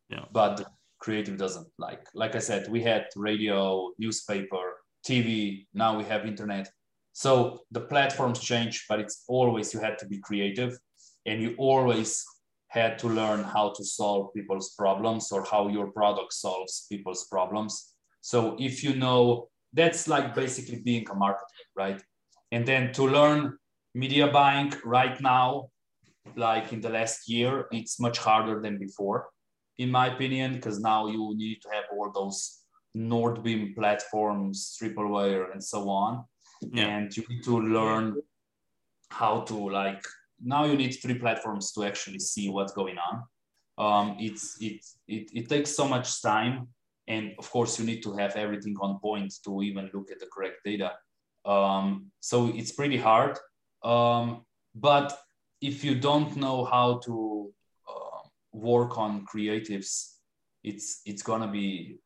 yeah. but creative doesn't. Like like i said we had radio newspaper tv now we have internet. So the platforms change but it's always you had to be creative and you always had to learn how to solve people's problems or how your product solves people's problems. So if you know that's like basically being a marketer right and then to learn media buying right now, like in the last year, it's much harder than before, in my opinion, because now you need to have all those Northbeam platforms, Triple Whale, and so on. Yeah. And you need to learn how to like now you need three platforms to actually see what's going on. um, it's it, it it takes so much time and of course you need to have everything on point to even look at the correct data um, so it's pretty hard. Um, but if you don't know how to uh, work on creatives it's it's gonna be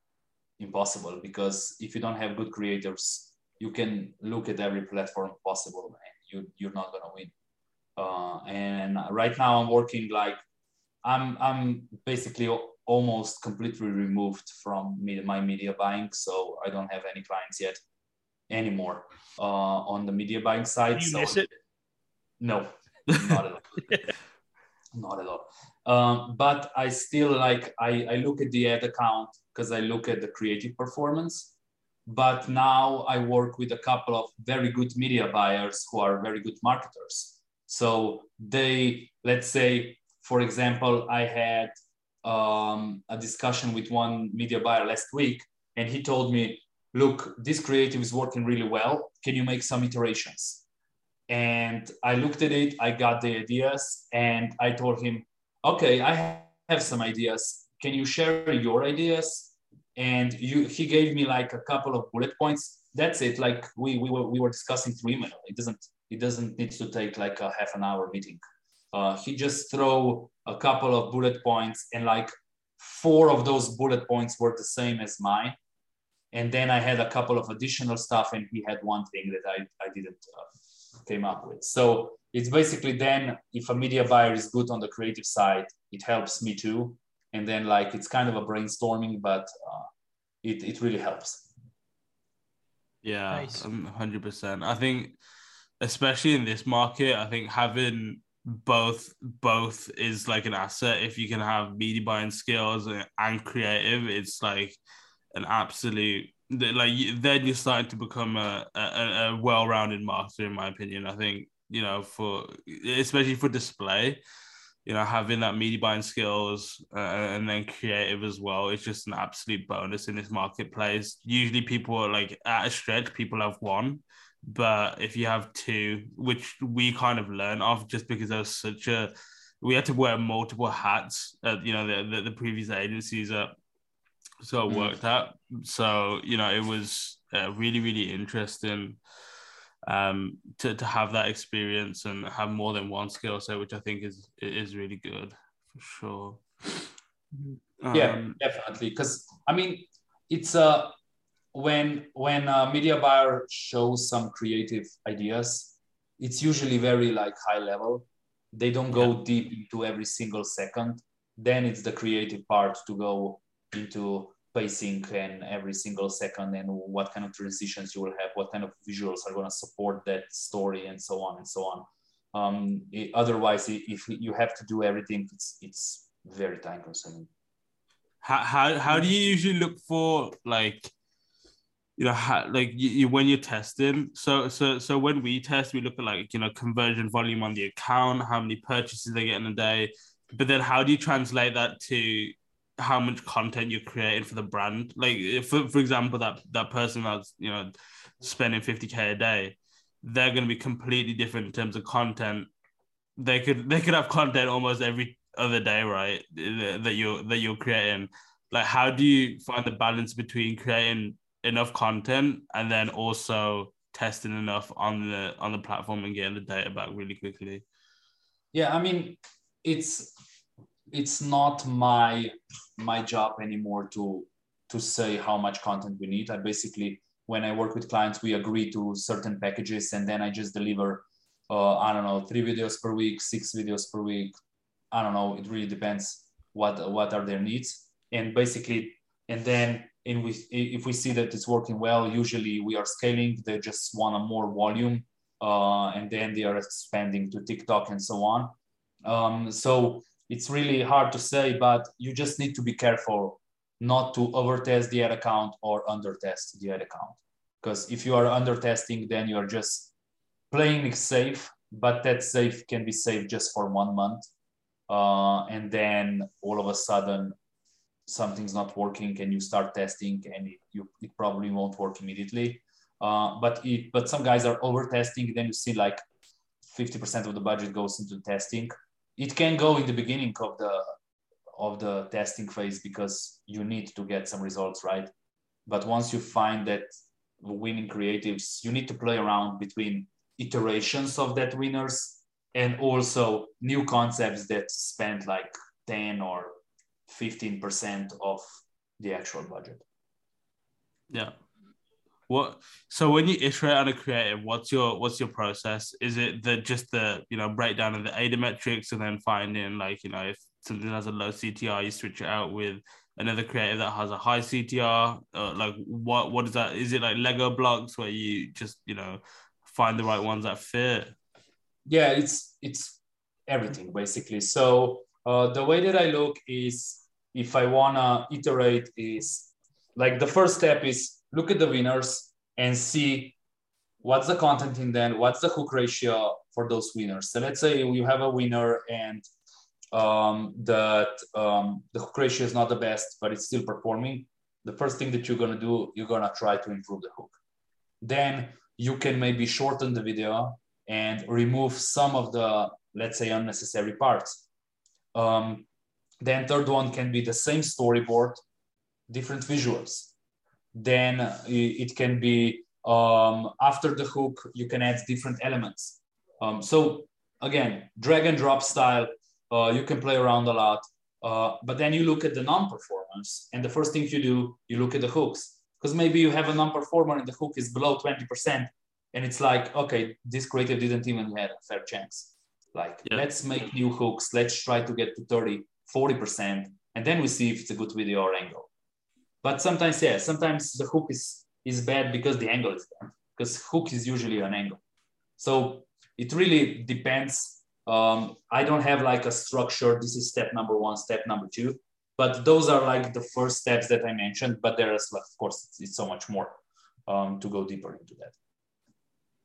impossible because if you don't have good creators you can look at every platform possible and you, you're not gonna win. Uh, and right now i'm working like i'm i'm basically almost completely removed from my media buying so i don't have any clients yet anymore uh, on the media buying side Do you so miss it? No not at all. Not at all. Um, but i still like I, I look at the ad account because i look at the creative performance. But now i work with a couple of very good media buyers who are very good marketers. So they let's say for example i had um, a discussion with one media buyer last week and he told me look this creative is working really well can you make some iterations and I looked at it, I got the ideas, and I told him, okay, I have some ideas. Can you share your ideas? And you, he gave me like a couple of bullet points. That's it. Like we, we, were, we were discussing through email. It doesn't, it doesn't need to take like a half an hour meeting. Uh, he just throw a couple of bullet points and like four of those bullet points were the same as mine. And then I had a couple of additional stuff and he had one thing that I, I didn't uh, came up with. So it's basically then if a media buyer is good on the creative side, it helps me too. And then like it's kind of a brainstorming, but uh, it it really helps. Yeah, nice. hundred percent. I think, especially in this market, I think having both both is like an asset. If you can have media buying skills and creative, it's like an absolute like then you're starting to become a, a, a well-rounded master in my opinion. I think you know for especially for display you know having that media buying skills uh, and then creative as well it's just an absolute bonus in this marketplace. Usually people are like at a stretch people have one but if you have two which we kind of learn off just because there's such a we had to wear multiple hats at you know the, the, the previous agencies at so it mm. worked out. So you know, it was uh, really really interesting um, to to have that experience and have more than one skill set, which I think is is really good for sure. Um, yeah, definitely. Because I mean, it's a uh, when when a media buyer shows some creative ideas, it's usually very like high level. They don't go yeah. deep into every single second. Then it's the creative part to go into pacing and every single second and what kind of transitions you will have, what kind of visuals are going to support that story and so on and so on. Um, it, otherwise, if you have to do everything, it's, it's very time consuming. How, how, how do you usually look for like, you know, how, like you, you, when you're testing? So, so, so when we test, we look at like, you know, conversion volume on the account, how many purchases they get in a day, but then how do you translate that to how much content you're creating for the brand. Like, for, for example, that that person that's you know spending 50k a day, they're going to be completely different in terms of content. They could they could have content almost every other day, right? That you're that you're creating. Like, how do you find the balance between creating enough content and then also testing enough on the on the platform and getting the data back really quickly? Yeah, I mean, it's it's not my my job anymore to to say how much content we need. I basically when I work with clients, we agree to certain packages, and then I just deliver. Uh, I don't know, three videos per week, six videos per week. I don't know. It really depends what what are their needs, and basically, and then and we if we see that it's working well, usually we are scaling. They just want a more volume, uh, and then they are expanding to TikTok and so on. Um, so it's really hard to say, but you just need to be careful not to over test the ad account or under test the ad account. Because if you are under testing, then you are just playing it safe, but that safe can be safe just for one month. Uh, and then all of a sudden something's not working and you start testing and it, you, it probably won't work immediately. Uh, but it, but some guys are over testing. Then you see like 50% of the budget goes into testing it can go in the beginning of the of the testing phase because you need to get some results right? But once you find that winning creatives you need to play around between iterations of that winners and also new concepts that spend like 10 or 15% of the actual budget. Yeah what so when you iterate on a creative what's your what's your process? Is it the just the you know breakdown of the AIDA metrics and then finding like you know if something has a low ctr you switch it out with another creative that has a high ctr uh, like what what is that? Is it like lego blocks where you just you know find the right ones that fit? Yeah it's it's everything basically. So uh, the way that i look is if i want to iterate is like the first step is look at the winners and see what's the content in them, what's the hook ratio for those winners. So let's say you have a winner and um, that um, the hook ratio is not the best, but it's still performing. The first thing that you're gonna do, you're gonna try to improve the hook. Then you can maybe shorten the video and remove some of the, let's say, unnecessary parts. Um, then third one can be the same storyboard, different visuals then it can be um, after the hook, you can add different elements. Um, so again, drag and drop style, uh, you can play around a lot. Uh, but then you look at the non-performance and the first thing you do, you look at the hooks because maybe you have a non-performer and the hook is below 20% and it's like, okay, this creative didn't even have a fair chance. Like, yeah. let's make new hooks. Let's try to get to 30, 40%. And then we see if it's a good video or angle. But sometimes, yeah, sometimes the hook is is bad because the angle is bad. Because hook is usually an angle. So it really depends. Um, I don't have like a structure. This is step number one, step number two. But those are like the first steps that I mentioned. But there is, of course, it's, it's so much more um, to go deeper into that.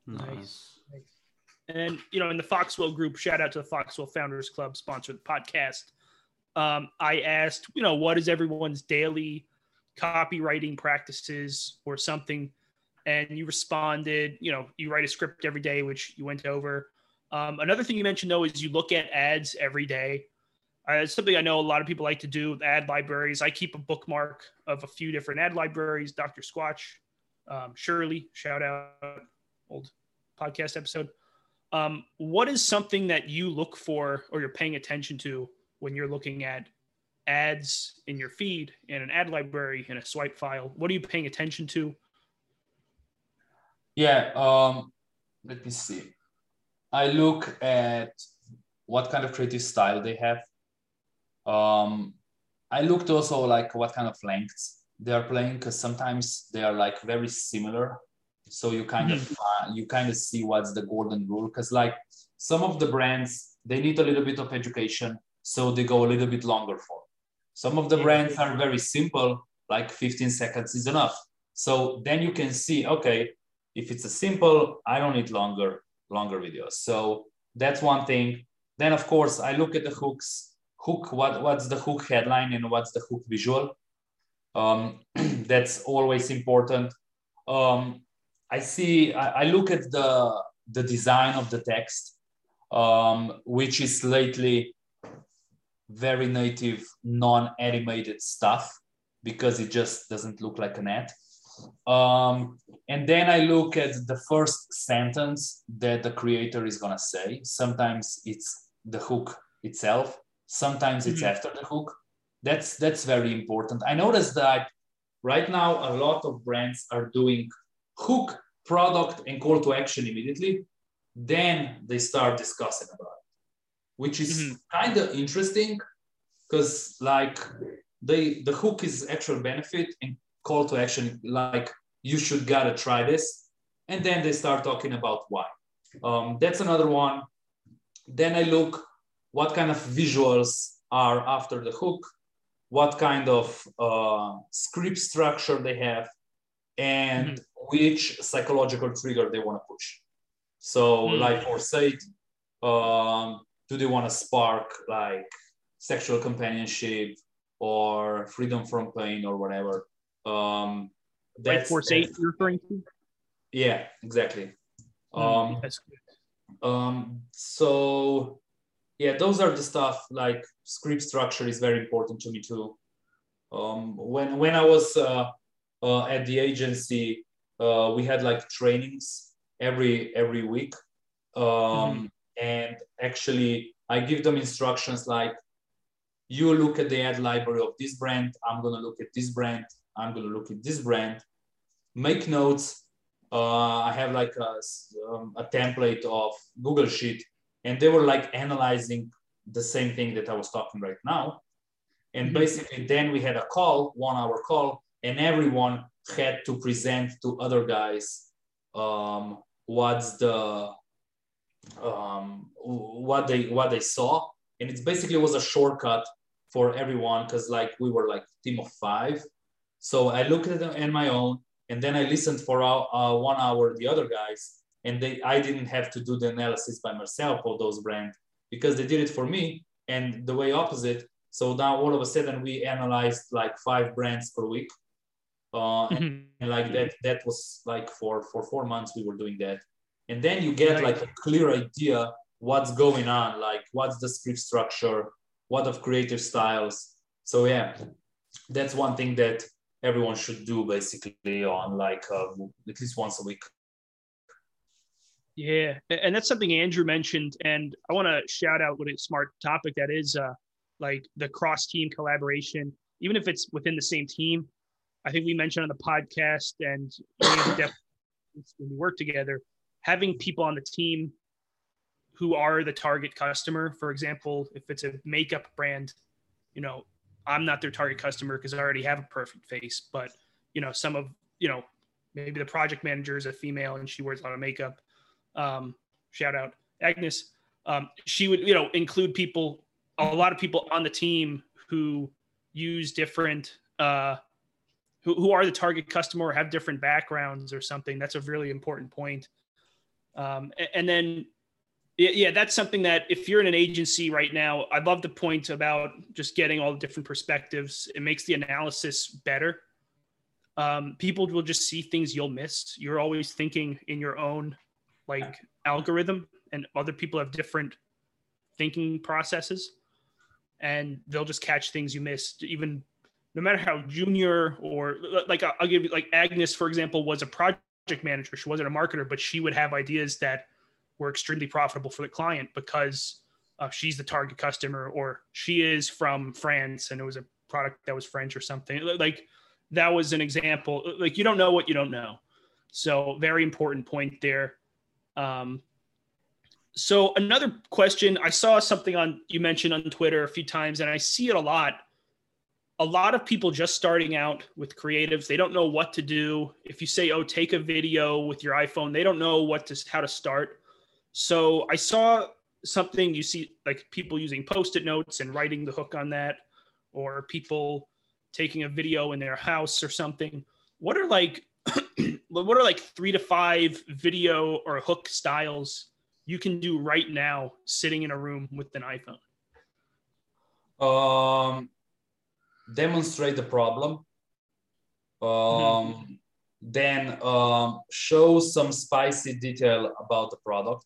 Nice. And you know, in the Foxwell group, shout out to the Foxwell Founders Club, sponsored the podcast. Um, I asked, you know, what is everyone's daily copywriting practices or something and you responded you know you write a script every day which you went over. Um, another thing you mentioned though is you look at ads every day. Uh, it's something i know a lot of people like to do with ad libraries. I keep a bookmark of a few different ad libraries dr squatch um, shirley shout out old podcast episode. Um, what is something that you look for or you're paying attention to when you're looking at ads in your feed and an ad library and a swipe file? What are you paying attention to? Yeah, um, let me see. I look at what kind of creative style they have. Um, I looked also like what kind of lengths they are playing because sometimes they are like very similar. So you kind mm-hmm. of uh, you kind of see what's the golden rule because like some of the brands they need a little bit of education, so they go a little bit longer for. Some of the brands are very simple, like 15 seconds is enough. So then you can see, okay, if it's a simple, I don't need longer, longer videos. So that's one thing. Then of course I look at the hooks. Hook, what, what's the hook headline and what's the hook visual? Um, that's always important. Um, I see, I, I, look at the, the design of the text, um, which is lately very native, non-animated stuff because it just doesn't look like an ad. Um, and then I look at the first sentence that the creator is gonna say. Sometimes it's the hook itself. Sometimes mm-hmm. it's after the hook. That's that's very important. I noticed that right now a lot of brands are doing hook, product, and call to action immediately. Then they start discussing about it which is mm-hmm. kind of interesting because like they the hook is actual benefit and call to action like you should gotta try this and then they start talking about why um, that's another one then i look what kind of visuals are after the hook what kind of uh, script structure they have and mm-hmm. which psychological trigger they want to push so mm-hmm. like for say um, do they want to spark like sexual companionship or freedom from pain or whatever um that's like force eight you're referring to yeah exactly mm, um that's good. um so yeah, those are the stuff like script structure is very important to me too. Um, when when I was uh, uh, at the agency, uh, we had like trainings every every week, um, mm-hmm. And actually I give them instructions like, you look at the ad library of this brand. I'm gonna look at this brand. I'm gonna look at this brand. Make notes. Uh, I have like a, um, a template of Google Sheet, and they were like analyzing the same thing that I was talking right now. And mm-hmm. basically, then we had a call, one hour call, and everyone had to present to other guys um, what's the um, what they what they saw, and it basically was a shortcut for everyone because like we were like team of five. So I looked at them on my own, and then I listened for uh, one hour the other guys, and they I didn't have to do the analysis by myself of those brands because they did it for me, and the way opposite. So now all of a sudden we analyzed like five brands per week. Uh, mm-hmm. and, and like that, that was like for, for four months we were doing that and then you get like a clear idea what's going on like what's the script structure what of creative styles. So yeah that's one thing that everyone should do basically on like uh, at least once a week. Yeah and that's something andrew mentioned and i want to shout out what a smart topic that is uh, like the cross team collaboration. Even if it's within the same team i think we mentioned on the podcast and when we work together having people on the team who are the target customer. For example, if it's a makeup brand, you know, I'm not their target customer because I already have a perfect face. But you know, some of you know, maybe the project manager is a female and she wears a lot of makeup. Um, shout out Agnes. Um, she would you know include people, a lot of people on the team who use different. Uh, who, are the target customer or have different backgrounds or something that's a really important point um, and then, yeah, that's something that if you're in an agency right now, I love the point about just getting all the different perspectives. It makes the analysis better. Um, people will just see things you'll miss. You're always thinking in your own like algorithm, and other people have different thinking processes, and they'll just catch things you missed. Even no matter how junior or like I'll give you like Agnes, for example, was a project manager. She wasn't a marketer, but she would have ideas that were extremely profitable for the client because uh, she's the target customer or she is from France and it was a product that was French or something. Like that was an example. Like you don't know what you don't know. So very important point there. Um, so another question, I saw something on you mentioned on Twitter a few times, and I see it a lot a lot of people just starting out with creatives they don't know what to do. If you say oh take a video with your iphone they don't know what to how to start. So i saw something you see like people using post-it notes and writing the hook on that or people taking a video in their house or something. What are like what are like three to five video or hook styles you can do right now sitting in a room with an iphone? Um demonstrate the problem, um, mm-hmm. then um, show some spicy detail about the product,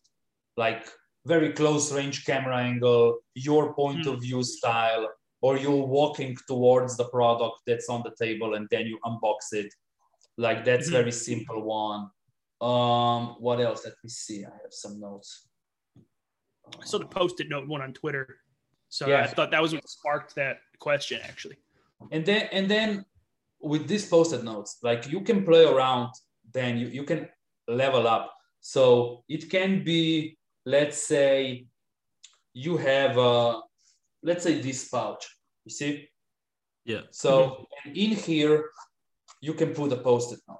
like very close range camera angle, your point mm-hmm. of view style, or you're walking towards the product that's on the table and then you unbox it. Like that's mm-hmm. very simple one. Um, what else? Let me see. I have some notes. I saw the post-it note one on Twitter. So yeah. I thought that was what sparked that question actually and then and then with these post-it notes like you can play around then you, you can level up. So it can be let's say you have a let's say this pouch you see? Yeah. So mm-hmm. in here you can put a post-it note.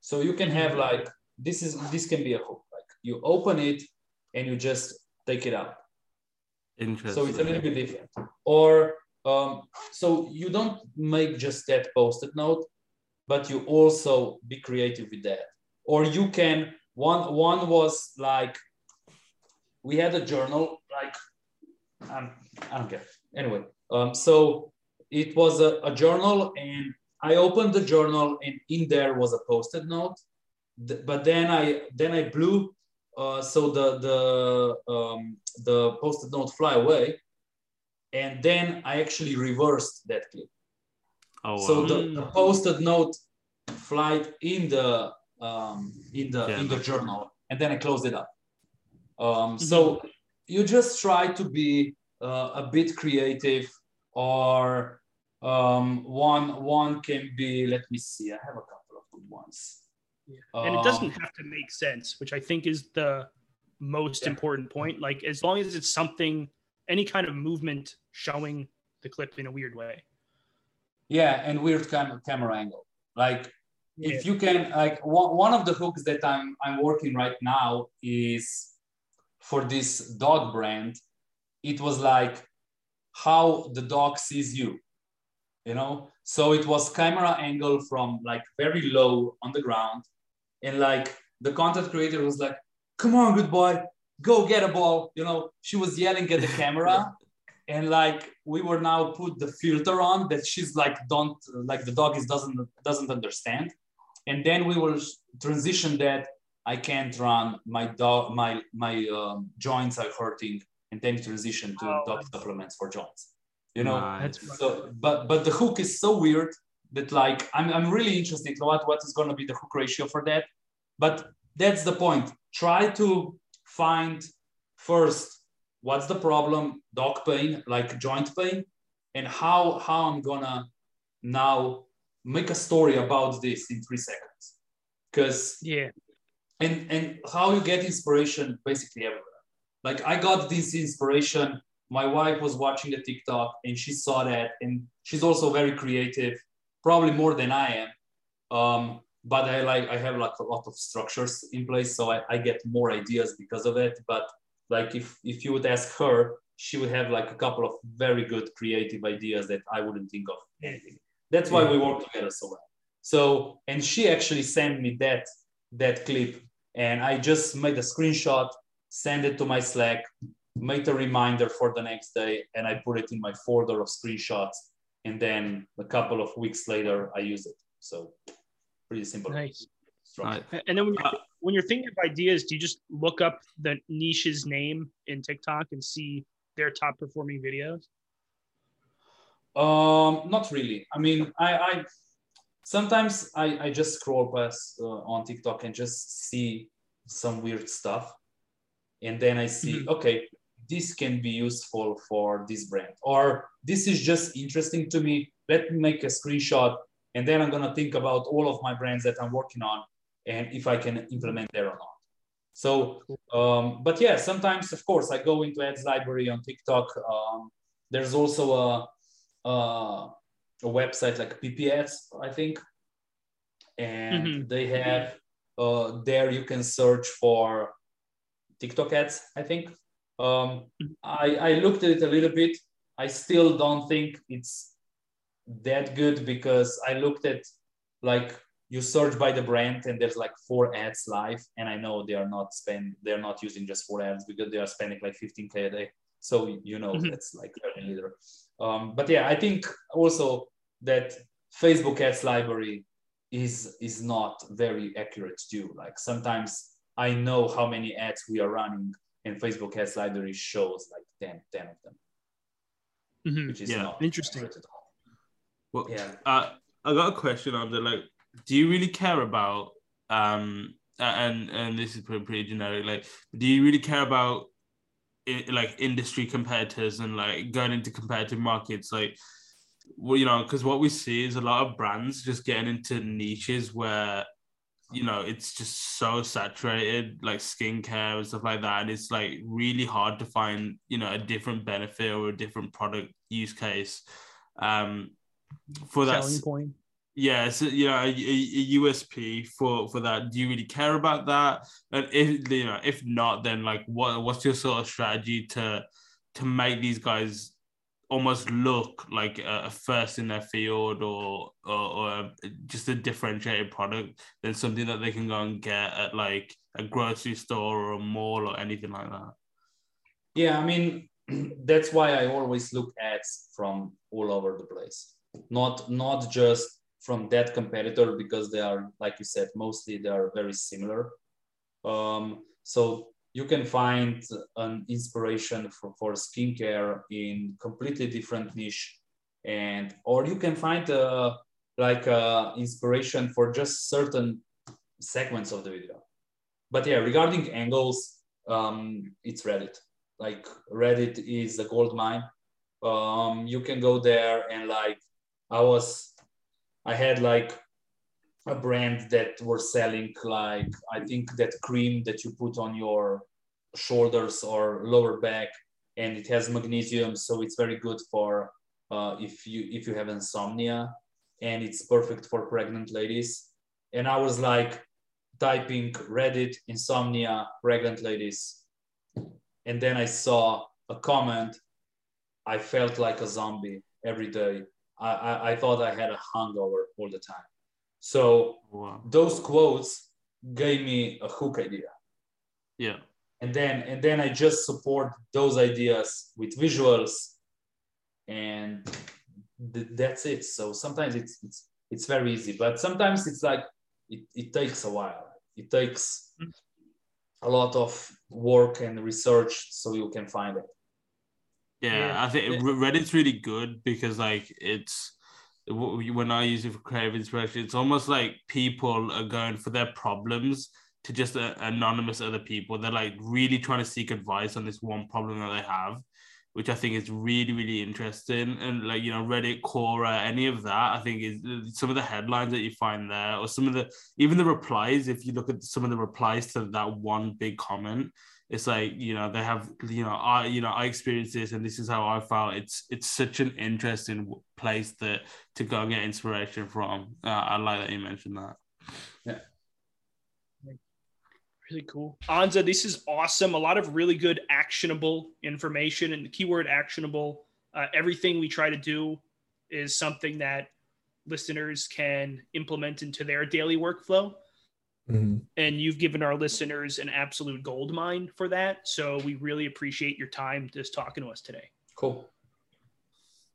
So you can have like this is this can be a hook like you open it and you just take it out Interesting. so it's a little bit different. Or um, so you don't make just that post-it note, but you also be creative with that. Or you can, one, one was like, we had a journal, like, um, I don't care. Anyway, um, so it was a, a journal and I opened the journal and in there was a post-it note. But then I then I blew uh, so the the um, the post-it note fly away, and then I actually reversed that clip. Oh, wow. So the, the post-it note flight in the um, in the yeah. in the journal, and then I closed it up. Um, mm-hmm. so you just try to be uh, a bit creative, or um, one one can be. Let me see. I have a couple of good ones. Yeah. And it doesn't um, have to make sense, which I think is the most yeah. important point. Like as long as it's something, any kind of movement showing the clip in a weird way. Yeah, and weird kind of camera angle. Like yeah. if you can, like one, one of the hooks that I'm I'm working right now is for this dog brand. It was like how the dog sees you, you know. So it was camera angle from like very low on the ground and like the content creator was like come on good boy go get a ball you know she was yelling at the camera and like we were now put the filter on that she's like don't like the dog is doesn't doesn't understand and then we will transition that i can't run my dog my my um, joints are hurting and then transition to oh, dog supplements for joints you know nice. so but but the hook is so weird that like I'm, I'm really interested in what, what is going to be the hook ratio for that. But that's the point. Try to find first what's the problem, dog pain, like joint pain, and how how I'm gonna now make a story about this in three seconds. Because yeah, and and how you get inspiration basically everywhere. Like I got this inspiration. My wife was watching the TikTok and she saw that, and she's also very creative probably more than I am. Um, but I like I have like a lot of structures in place, so I, I get more ideas because of it. But like if if you would ask her, she would have like a couple of very good creative ideas that I wouldn't think of anything. That's why we work together so well. So and she actually sent me that that clip, and I just made a screenshot, send it to my Slack, made a reminder for the next day, and I put it in my folder of screenshots and then a couple of weeks later I use it. So pretty simple. Nice. Right. And then when you're, when you're thinking of ideas, do you just look up the niche's name in TikTok and see their top performing videos? Um, not really. I mean, I, I sometimes I, I just scroll past uh, on TikTok and just see some weird stuff, and then I see mm-hmm. okay, this can be useful for this brand or this is just interesting to me let me make a screenshot and then i'm going to think about all of my brands that i'm working on and if i can implement there or not so um, but yeah sometimes of course i go into ads library on tiktok um, there's also a, a, a website like PPS, i think and mm-hmm. they have uh, there you can search for tiktok ads i think um, I, I looked at it a little bit. I still don't think it's that good because I looked at like you search by the brand and there's like four ads live and I know they are not spend they're not using just four ads because they are spending like 15k a day. So you know mm-hmm. that's like leader. Um, but yeah, I think also that Facebook ads library is is not very accurate too. Like sometimes I know how many ads we are running and Facebook ads library shows like 10, 10 of them. Mm-hmm. Which is yeah. interesting. Well, yeah. Uh, I got a question on the like, do you really care about um and and this is pretty, pretty generic like do you really care about it, like industry competitors and like going into competitive markets like well you know because what we see is a lot of brands just getting into niches where you know it's just so saturated like skincare and stuff like that and it's like really hard to find you know a different benefit or a different product use case um for that selling point yeah so you know a, a, usp for for that do you really care about that and if you know if not then like what what's your sort of strategy to to make these guys almost look like a, first in their field or, or, or just a differentiated product than something that they can go and get at like a grocery store or a mall or anything like that. Yeah, I mean that's why I always look ads from all over the place. Not not just from that competitor because they are like you said mostly they are very similar. Um, So you can find an inspiration for, for skincare in completely different niche and or you can find uh, like uh, inspiration for just certain segments of the video. But yeah regarding angles um, it's reddit. Like reddit is a gold mine. Um, you can go there and like i was i had like a brand that were selling like I think that cream that you put on your shoulders or lower back, and it has magnesium, so it's very good for uh, if you if you have insomnia, and it's perfect for pregnant ladies. And I was like typing Reddit insomnia pregnant ladies, and then I saw a comment. I felt like a zombie every day. I, I, I thought I had a hangover all the time so wow. those quotes gave me a hook idea. Yeah. And then and then I just support those ideas with visuals, and th- that's it. So sometimes it's it's it's very easy, but sometimes it's like it, it takes a while. It takes mm. a lot of work and research so you can find it. Yeah, yeah. I think Reddit's really good because like it's when I use it for creative inspiration, it's almost like people are going for their problems to just uh, anonymous other people. They're like really trying to seek advice on this one problem that they have, which I think is really, really interesting. And like, you know, Reddit, Quora, any of that, I think is uh, some of the headlines that you find there, or some of the, even the replies, if you look at some of the replies to that one big comment, it's like you know they have you know i you know i experienced this and this is how i felt. It's it's such an interesting place that to go and get inspiration from. Uh, i like that you mentioned that. Yeah really cool Anze this is awesome a lot of really good actionable information and the keyword actionable uh, everything we try to do is something that listeners can implement into their daily workflow Mm-hmm. And you've given our listeners an absolute gold mine for that. So we really appreciate your time just talking to us today. Cool.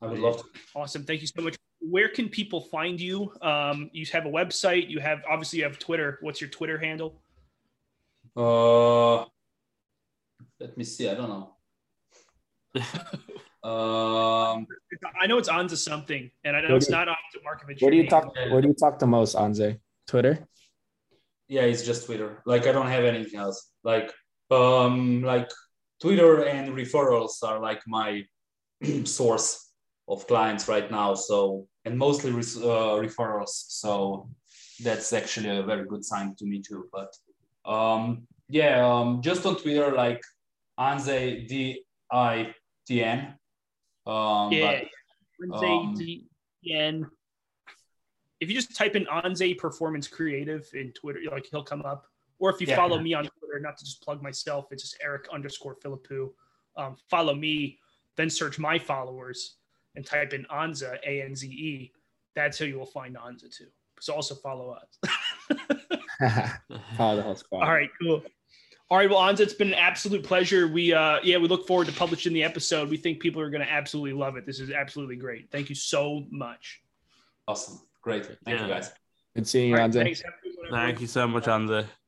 I would love to. Awesome. Thank you so much. Where can people find you? Um, you have a website. You have obviously you have Twitter. What's your Twitter handle? Uh, let me see. I don't know. um, I know it's Anze something, and I know it's not Anze Markovic. Where do you talk? Where do you talk the most, Anze? Twitter yeah, it's just Twitter. Like I don't have anything else. Like um like Twitter and referrals are like my source of clients right now. So and mostly re- uh, referrals. So that's actually a very good sign to me too. But um yeah, um just on Twitter like Anze D I T N. Um, yeah, but, um, D N if you just type in Anze Performance Creative in Twitter, like he'll come up. Or if you yeah. follow me on Twitter, not to just plug myself, it's just Eric underscore Philippou. Um, follow me, then search my followers and type in Anze A N Z E. That's how you will find Anze too. So also follow us. follow the whole squad. All right, cool. All right, well, Anze, it's been an absolute pleasure. We, uh, yeah, we look forward to publishing the episode. We think people are going to absolutely love it. This is absolutely great. Thank you so much. Awesome. Great. Thank yeah. you guys. Good seeing you, Anze. Thank you so much, Anze.